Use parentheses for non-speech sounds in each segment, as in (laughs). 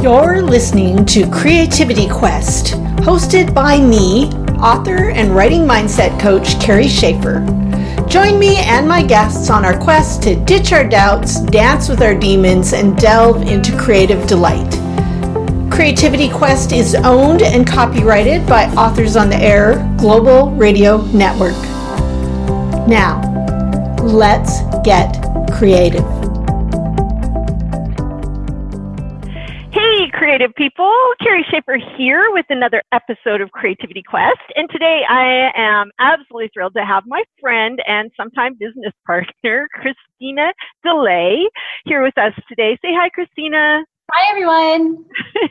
You're listening to Creativity Quest, hosted by me, author and writing mindset coach Kerry Schafer. Join me and my guests on our quest to ditch our doubts, dance with our demons, and delve into creative delight. Creativity Quest is owned and copyrighted by Authors on the Air Global Radio Network. Now, let's get creative. Creative people. Kerry Schafer here with another episode of Creativity Quest. And today I am absolutely thrilled to have my friend and sometime business partner, Christina Delay, here with us today. Say hi, Christina. Hi, everyone. (laughs)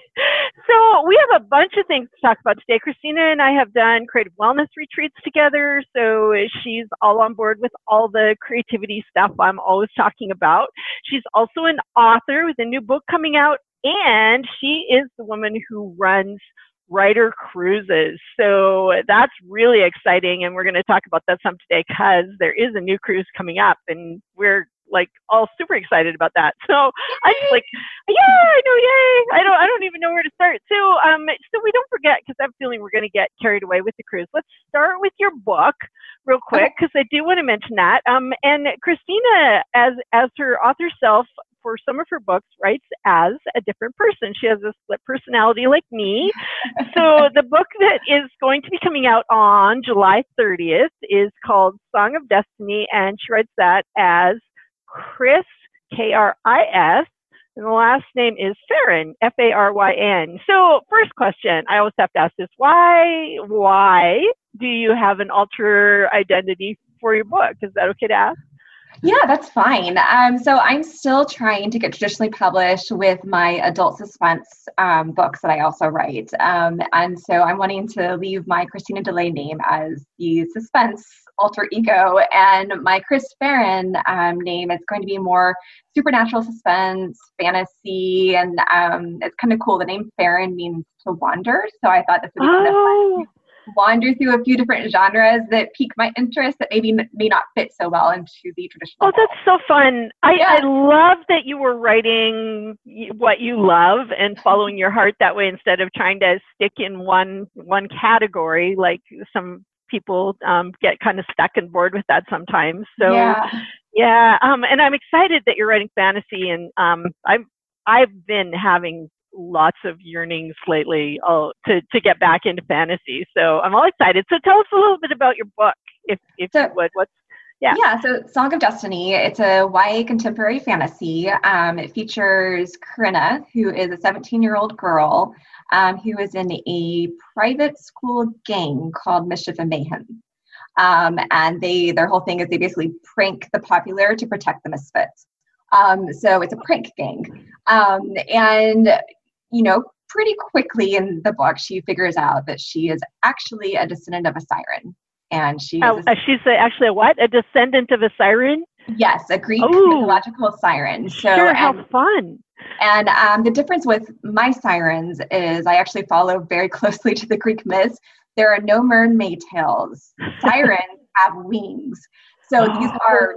so, we have a bunch of things to talk about today. Christina and I have done creative wellness retreats together. So, she's all on board with all the creativity stuff I'm always talking about. She's also an author with a new book coming out and she is the woman who runs Writer Cruises. So that's really exciting. And we're going to talk about that some today because there is a new cruise coming up and we're like all super excited about that. So I'm just like, yeah, I know, yay! I don't, I don't even know where to start. So, um, so we don't forget because I'm feeling we're going to get carried away with the cruise. Let's start with your book real quick because I do want to mention that. Um, and Christina, as as her author self, for some of her books writes as a different person. She has a split personality like me. so (laughs) the book that is going to be coming out on July 30th is called Song of Destiny, and she writes that as Kris K R I S, and the last name is Faryn, F A R Y N. So, first question I always have to ask this why, why do you have an alter identity for your book? Is that okay to ask? Yeah, that's fine. Um, so I'm still trying to get traditionally published with my adult suspense um, books that I also write. Um, and so I'm wanting to leave my Christina Delay name as the suspense alter ego, and my Kris Faryn um, name is going to be more supernatural suspense, fantasy, and um, it's kind of cool. The name Faryn means to wander, so I thought this would be kind of fun oh wander through a few different genres that pique my interest that maybe may not fit so well into the traditional. Oh, that's so fun! I, yeah. I love that you were writing what you love and following your heart that way instead of trying to stick in one one category like some people um, get kind of stuck and bored with that sometimes. So yeah, yeah um, and I'm excited that you're writing fantasy and um, I've I've been having lots of yearnings lately oh, to, to get back into fantasy. So I'm all excited. So tell us a little bit about your book, if, if so, you would. What's yeah. Yeah, so Song of Destiny, it's a YA contemporary fantasy. Um, it features Corinna, who is a 17 year old girl um, who is in a private school gang called Mischief and Mayhem. Um, and they their whole thing is they basically prank the popular to protect the misfits. Um, so it's a prank gang. Um, and you know, pretty quickly in the book, she figures out that she is actually a descendant of a siren. And she oh, a, she's a, actually a what? A descendant of a siren? Yes, a Greek Ooh. mythological siren. So, sure, how and, fun. And um, the difference with my sirens is I actually follow very (laughs) closely to the Greek myths. There are no mermaid tails. (laughs) Sirens have wings. So oh. these are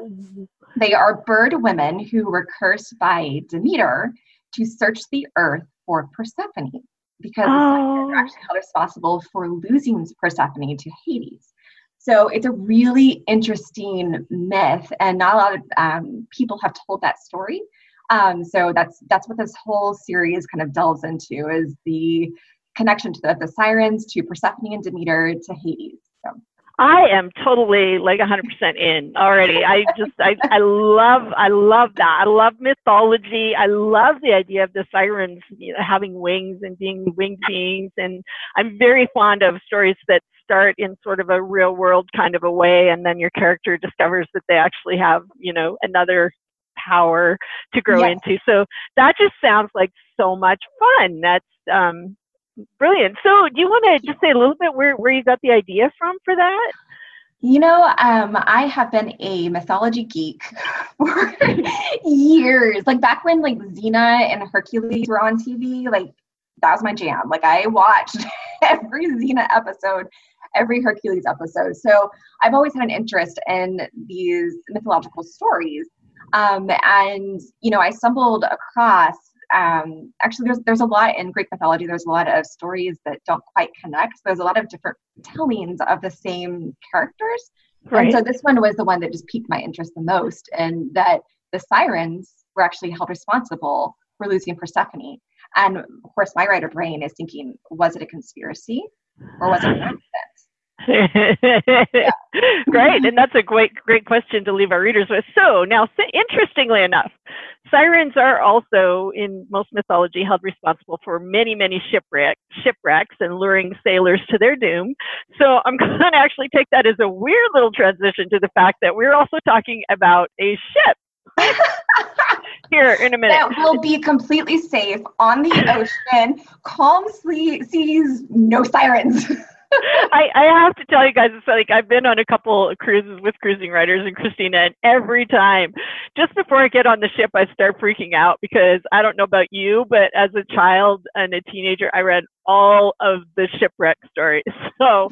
they are bird women who were cursed by Demeter to search the earth for Persephone because oh. the are actually held responsible for losing Persephone to Hades. So it's a really interesting myth, and not a lot of um, people have told that story. Um, so that's that's what this whole series kind of delves into is the connection to the, the sirens, to Persephone and Demeter, to Hades. So. I am totally like 100% in already. I just, I, I love, I love that. I love mythology. I love the idea of the sirens you know, having wings and being winged beings. And I'm very fond of stories that start in sort of a real world kind of a way. And then your character discovers that they actually have, you know, another power to grow yes. into. So that just sounds like so much fun. That's, um, brilliant. So, do you want to just say a little bit where, where you got the idea from for that? You know, um, I have been a mythology geek (laughs) for years. Like back when like Xena and Hercules were on TV, like that was my jam. Like I watched (laughs) every Xena episode, every Hercules episode. So I've always had an interest in these mythological stories. Um, and you know, I stumbled across um, actually there's there's a lot in Greek mythology. There's a lot of stories that don't quite connect. So there's a lot of different tellings of the same characters. Right. And so this one was the one that just piqued my interest the most, and that the sirens were actually held responsible for losing Persephone. And of course, my writer brain is thinking, was it a conspiracy or was it an (laughs) accident? (laughs) Great, and that's a great great question to leave our readers with. So now, interestingly enough, sirens are also in most mythology held responsible for many many shipwreck shipwrecks and luring sailors to their doom. So I'm (laughs) going to actually take that as a weird little transition to the fact that we're also talking about a ship. (laughs) Here in a minute. That will be completely safe on the ocean, calm seas, no sirens. (laughs) I, I have to tell you guys, it's like I've been on a couple cruises with cruising writers and Christina, and every time, just before I get on the ship, I start freaking out because I don't know about you, but as a child and a teenager, I read all of the shipwreck stories. (laughs) So,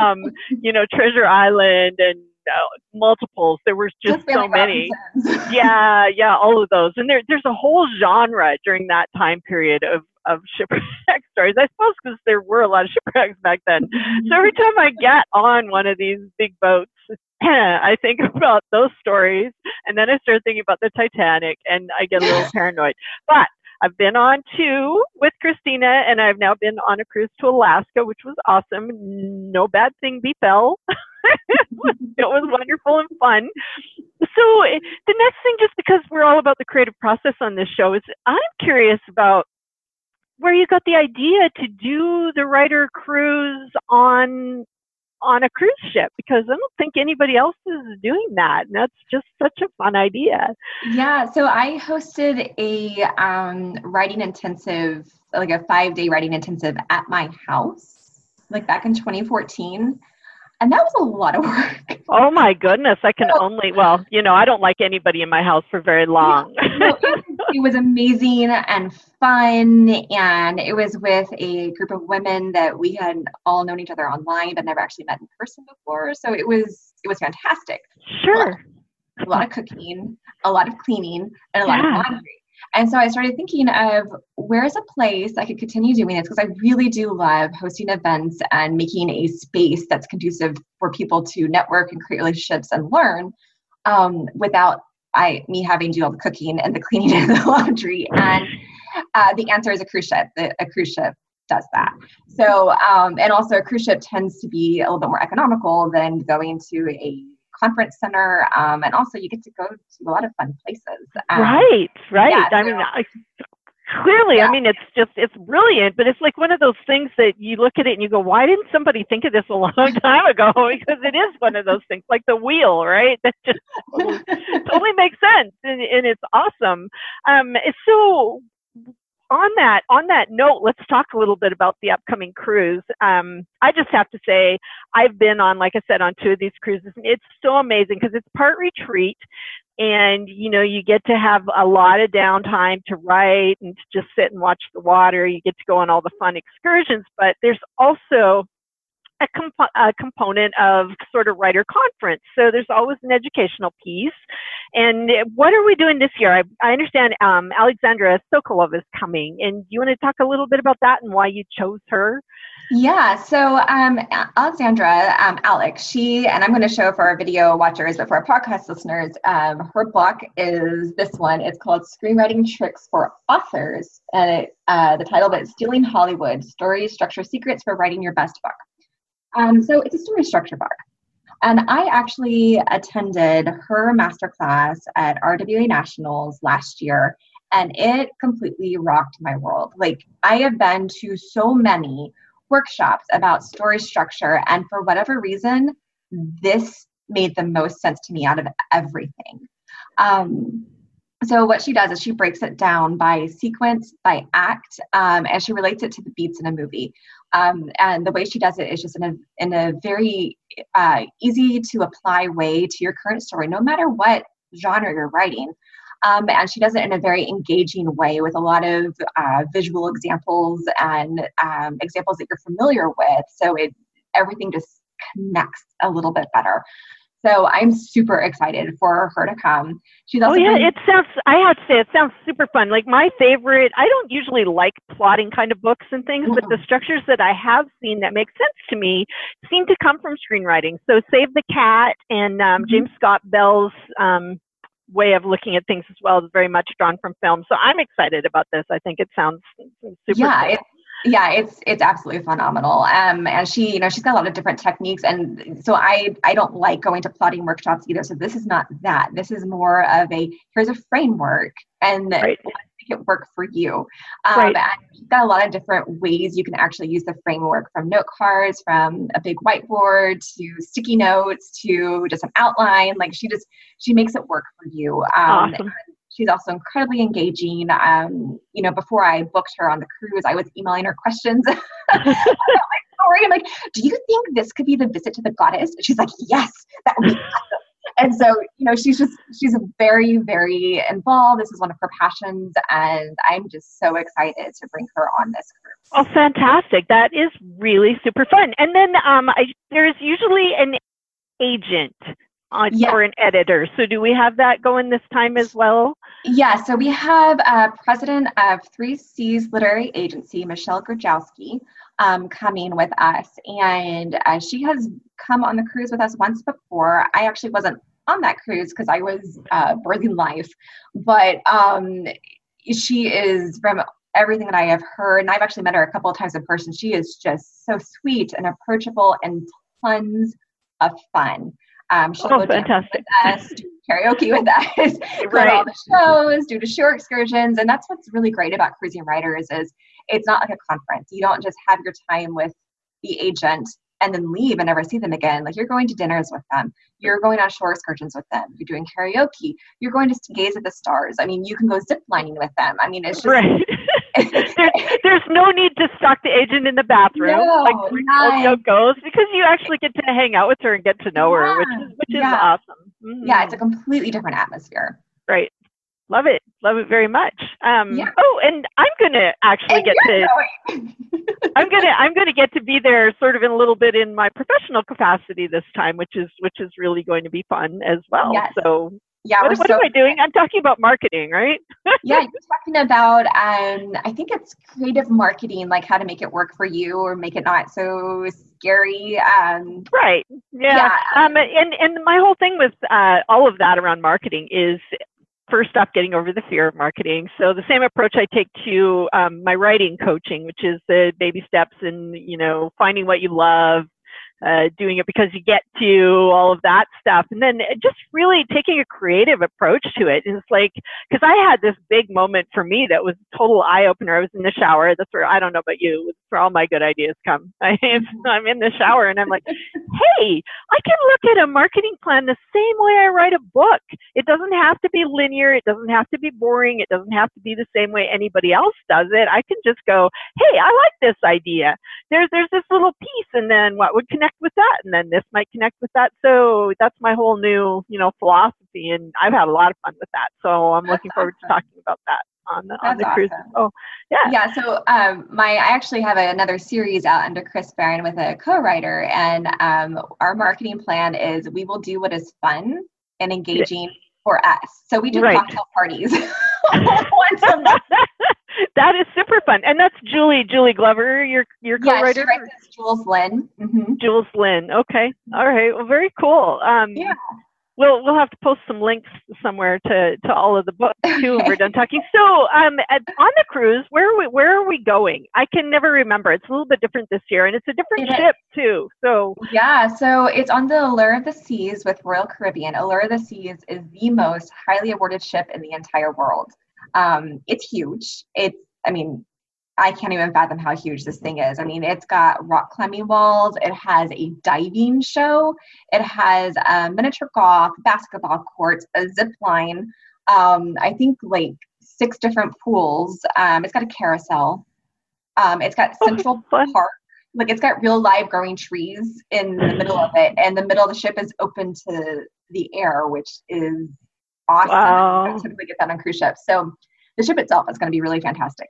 um, you know, Treasure Island and uh, multiples. There was just so many. (laughs) yeah, yeah, all of those. And there, there's a whole genre during that time period of of shipwreck (laughs) stories. I suppose because there were a lot of (laughs) shipwrecks back then. So every time I get on one of these big boats, (clears throat) I think (laughs) about those stories, and then I start thinking about the Titanic, and I get a little paranoid. But I've been on two with Christina, and I've now been on a cruise to Alaska, which was awesome. No bad thing befell. it was wonderful and fun. So eh, the next thing, just because we're all about the creative process on this show, is I'm curious about where you got the idea to do the writer cruise on on a cruise ship because I don't think anybody else is doing that. And that's just such a fun idea. Yeah. So I hosted a um, writing intensive, like a five day writing intensive at my house, like back in 2014 and that was a lot of (laughs) work. Oh my goodness, I can only well, you know, I don't like anybody in my house for very long. Yeah, (laughs) it, it, was amazing and fun, and it was with a group of women that we had all known each other online but never actually met in person before. So it was it was fantastic. Sure. A lot, a lot of cooking, a lot of cleaning, and a lot of laundry. And so I started thinking of where's a place I could continue doing this because I really do love hosting events and making a space that's conducive for people to network and create relationships and learn um, without I me having to do all the cooking and the cleaning and the (laughs) laundry. And uh, the answer is a cruise ship. The, a cruise ship does that. So um, and also a cruise ship tends to be a little bit more economical than going to a conference center, um, and also you get to go to a lot of fun places. Um, right, right. Yeah, I so, mean, I, clearly, yeah. I mean, it's just it's brilliant, but it's like one of those things that you look at it and you go, why didn't somebody think of this a (laughs) long time ago? (laughs) because it is one of those things, like the wheel, right? (laughs) That just totally, totally makes sense, and, and it's awesome. Um, so on that on that note, let's talk a little bit about the upcoming cruise. Um, I just have to say, I've been on, like I said, on two of these cruises. And it's so amazing because it's part retreat, and you know you get to have a lot of downtime to write and to just sit and watch the water. You get to go on all the fun excursions, but there's also a, comp- a, component of sort of writer conference. So there's always an educational piece. And what are we doing this year? I, I understand um, Alexandra Sokoloff is coming. And you want to talk a little bit about that and why you chose her? Yeah, so um, Alexandra, um, Alex, she, and I'm going to show for our video watchers, but for our podcast listeners, um, her book is this one. It's called Screenwriting Tricks for Authors. And it, uh, the title of it is Stealing Hollywood Stories, Structure, Secrets for Writing Your Best Book. Um, so it's a story structure book. And I actually attended her masterclass at RWA Nationals last year, and it completely rocked my world. Like, I have been to so many workshops about story structure, and for whatever reason, this made the most sense to me out of everything. Um, so what she does is she breaks it down by sequence, by act, um, and she relates it to the beats in a movie. Um, and the way she does it is just in a in a very uh, easy to apply way to your current story, no matter what genre you're writing. Um, and she does it in a very engaging way with a lot of uh, visual examples and um, examples that you're familiar with. So it everything just connects a little bit better. So I'm super excited for her to come. She's also oh yeah, been- it sounds. I have to say, it sounds super fun. Like my favorite. I don't usually like plotting kind of books and things, mm-hmm. but the structures that I have seen that make sense to me seem to come from screenwriting. So Save the Cat and um, mm-hmm. James Scott Bell's um, way of looking at things as well is very much drawn from film. So I'm excited about this. I think it sounds super. Yeah, cool. it, yeah, it's it's absolutely phenomenal. Um, and she, you know, she's got a lot of different techniques, and so I I don't like going to plotting workshops either. So this is not that. This is more of a here's a framework, and right. It work for you. Um, right. And she's got a lot of different ways you can actually use the framework, from note cards, from a big whiteboard to sticky notes to just an outline. Like she just she makes it work for you. Um, awesome. She's also incredibly engaging. Um, you know, before I booked her on the cruise, I was emailing her questions (laughs) story. I'm like, do you think this could be the visit to the goddess? she's like, yes, that would be awesome. And so, you know, she's just, she's very, very involved. This is one of her passions. And I'm just so excited to bring her on this cruise. Oh, fantastic. That is really super fun. And then um, I, there's usually an agent on, yeah. or an editor. So do we have that going this time as well? Yeah, so we have uh, president of Three Seas Literary Agency, Michelle Grajkowski, um, coming with us. And uh, she has come on the cruise with us once before. I actually wasn't on that cruise because I was uh, birthing life. But um, she is from everything that I have heard, and I've actually met her a couple of times in person. She is just so sweet and approachable and tons of fun. Um, she'll oh, go fantastic. with us, do karaoke with us, (laughs) right. all the shows, do the shore excursions, and that's what's really great about cruising writers is it's not like a conference. You don't just have your time with the agent and then leave and never see them again. Like you're going to dinners with them, you're going on shore excursions with them, you're doing karaoke, you're going to gaze at the stars. I mean, you can go zip lining with them. I mean, it's just right. (laughs) there's, there's no need to stalk the agent in the bathroom no, like goes because you actually get to hang out with her and get to know yeah, her, which is which yeah. is awesome. Mm-hmm. Yeah, it's a completely different atmosphere. Right. Love it. Love it very much. Um, yeah. Oh, and I'm gonna actually and get to. I'm gonna I'm gonna get to be there, sort of in a little bit in my professional capacity this time, which is which is really going to be fun as well. Yes. So yeah, what, what so am I doing? I'm talking about marketing, right? (laughs) yeah, you're talking about um, I think it's creative marketing, like how to make it work for you or make it not so scary. Um, right. Yeah. yeah. Um, and and my whole thing with uh, all of that around marketing is first off getting over the fear of marketing. So the same approach I take to um, my writing coaching, which is the baby steps and you know finding what you love, uh, doing it because you get to all of that stuff. And then just really taking a creative approach to it. And it's like because i had this big moment for me that was total eye-opener. I was in the shower. That's where i don't know about you where all my good ideas come. (laughs) I, i'm in the shower and i'm like hey i can look at a marketing plan the same way i write a book. It doesn't have to be linear. It doesn't have to be boring. It doesn't have to be the same way anybody else does it. I can just go hey i like this idea there's there's this little piece and then what would connect with that? And then this might connect with that. So that's my whole new you know philosophy and i've had a lot of fun with that. So i'm looking forward to talking about that on the, on the awesome. oh yeah yeah so um my i actually have a, another series out under Kris Faryn with a co-writer and um our marketing plan is we will do what is fun and engaging yeah. for us so we do right. cocktail parties (laughs) once a month (laughs) that is super fun. And that's Julie, Julie Glover, your your co-writer. Yeah, she Jules Lynn. Mm-hmm. Jules Lynn. Okay. All right. Well, very cool. Um, yeah. We'll we'll have to post some links somewhere to, to all of the books too when we're done talking. So um, at, on the cruise, where are we where are we going? I can never remember. It's a little bit different this year, and it's a different it ship is. too. So yeah, so it's on the Allure of the Seas with Royal Caribbean. Allure of the Seas is the most highly awarded ship in the entire world. Um, it's huge. It's, I mean, I can't even fathom how huge this thing is. I mean, it's got rock climbing walls, it has a diving show, it has a miniature golf, basketball courts, a zip line, um, I think like six different pools. Um, it's got a carousel. Um, it's got oh, Central oh, Park. Like it's got real live growing trees in the middle of it, and the middle of the ship is open to the air, which is awesome. Wow. I typically get that on cruise ships. So the ship itself is going to be really fantastic.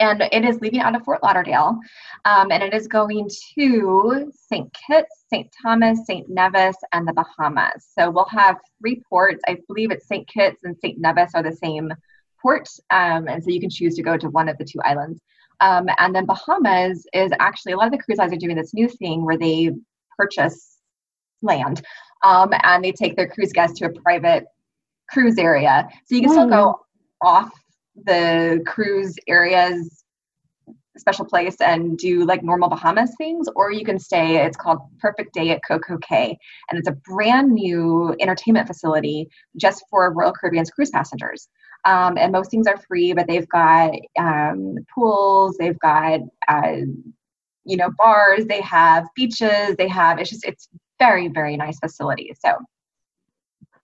And it is leaving out of Fort Lauderdale, um, and it is going to St. Kitts, St. Thomas, St. Nevis, and the Bahamas. So we'll have three ports. I believe it's St. Kitts and St. Nevis are the same port, um, and so you can choose to go to one of the two islands. Um, and then Bahamas is actually a lot of the cruise lines are doing this new thing where they purchase land um, and they take their cruise guests to a private cruise area. So you can still go off the cruise areas special place and do like normal Bahamas things, or you can stay. It's called Perfect Day at Coco Cay, and it's a brand new entertainment facility just for Royal Caribbean's cruise passengers. Um, and most things are free, but they've got um, pools, they've got uh, you know bars, they have beaches, they have. It's just it's very very nice facility. So.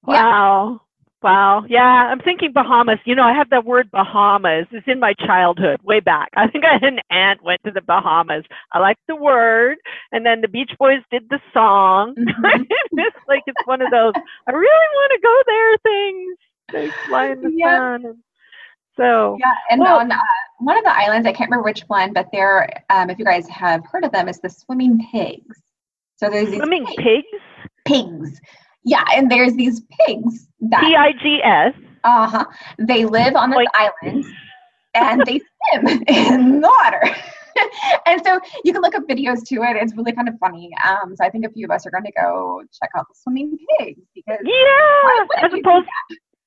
Wow. Wow. Yeah, I'm thinking Bahamas. You know, I have that word Bahamas. It's in my childhood, way back. I think I (laughs) had an aunt went to the Bahamas. I like the word, and then the Beach Boys did the song. (laughs) Mm-hmm. it's like it's one of those I really want to go there things. They fly in the yeah. sun. And so yeah, and well, on uh, one of the islands, I can't remember which one, but there, um, if you guys have heard of them, is the swimming pigs. So there's swimming pigs. Pigs. Yeah, and there's these pigs that P I G S. Uh huh. They live on this island and they swim (laughs) in the water. (laughs) and so you can look up videos to it. It's really kind of funny. Um, so I think a few of us are going to go check out the swimming pigs because yeah, as opposed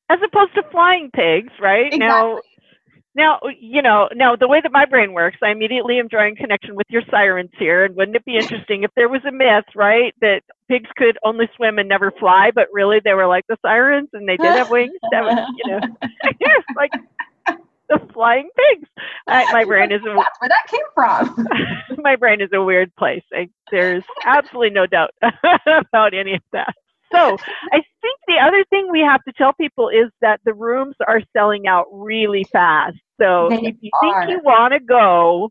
as opposed to flying pigs, right? Exactly. Now now, you know, now the way that my brain works, I immediately am drawing connection with your sirens here. And wouldn't it be interesting if there was a myth, right, that pigs could only swim and never fly, but really they were like the sirens and they did have wings? That was, you know, (laughs) like the flying pigs. I, my brain is a, that's where that came from. (laughs) my brain is a weird place. I, there's absolutely no doubt (laughs) about any of that so I the other thing we have to tell people is that the rooms are selling out really fast. So they if you are. think you want to go,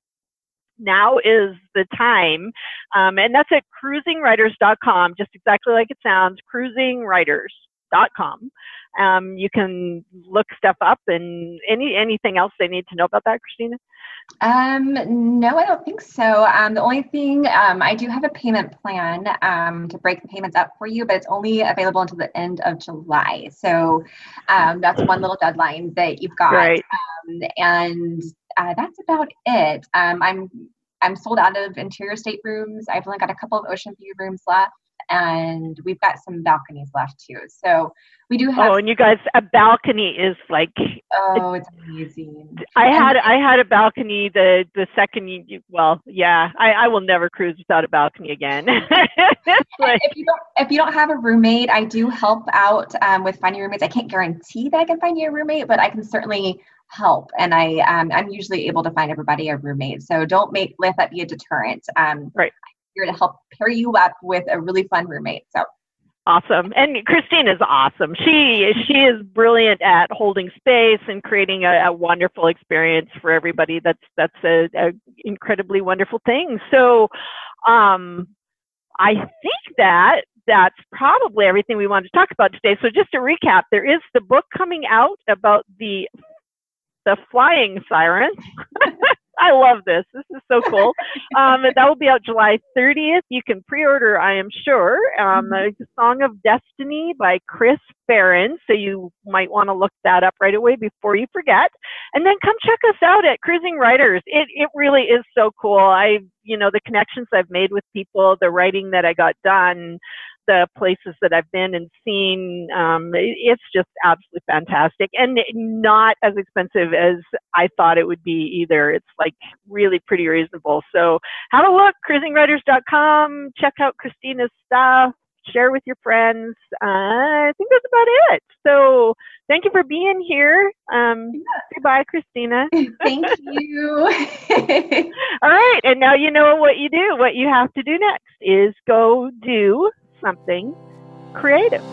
now is the time. Um, and that's at cruisingwriters.com, just exactly like it sounds, cruisingwriters.com. Um, you can look stuff up and any anything else they need to know about that, Christina? Um, no, I don't think so. Um, the only thing um, I do have a payment plan um, to break the payments up for you, but it's only available until the end of July. So um, that's one little deadline that you've got. Right. Um, and uh, that's about it. Um, I'm I'm sold out of interior state rooms. I've only got a couple of ocean view rooms left and we've got some balconies left too. So we do have. Oh, and you guys, a balcony is like. Oh, it's amazing. I had I had a balcony the the second you well yeah I, I will never cruise without a balcony again. (laughs) like, if you don't if you don't have a roommate, I do help out um, with finding roommates. I can't guarantee that I can find you a roommate, but I can certainly help and i um, i'm usually able to find everybody a roommate so don't make let that be a deterrent um, right here to help pair you up with a really fun roommate. So. Awesome. And christine is awesome. She she is brilliant at holding space and creating a, a wonderful experience for everybody. That's that's a, a, incredibly wonderful thing. So um i think that that's probably everything we wanted to talk about today. So just to recap there is the book coming out about the the flying siren (laughs) I love this. This is so cool. (laughs) Um, that will be out July 30th. You can pre-order, I am sure. Um, mm-hmm. The Song of Destiny by Kris Faryn. So you might want to look that up right away before you forget. And then come check us out at Cruising Writers. It it really is so cool. I you know the connections I've made with people, the writing that I got done the places that I've been and seen, um, it's just absolutely fantastic and not as expensive as I thought it would be either. It's like really pretty reasonable. So have a look, cruisingwriters.com. Check out Christina's stuff. Share with your friends. Uh, I think that's about it. So thank you for being here. Um, yeah. Goodbye, Christina. (laughs) thank you. (laughs) All right. And now you know what you do. What you have to do next is go do something creative.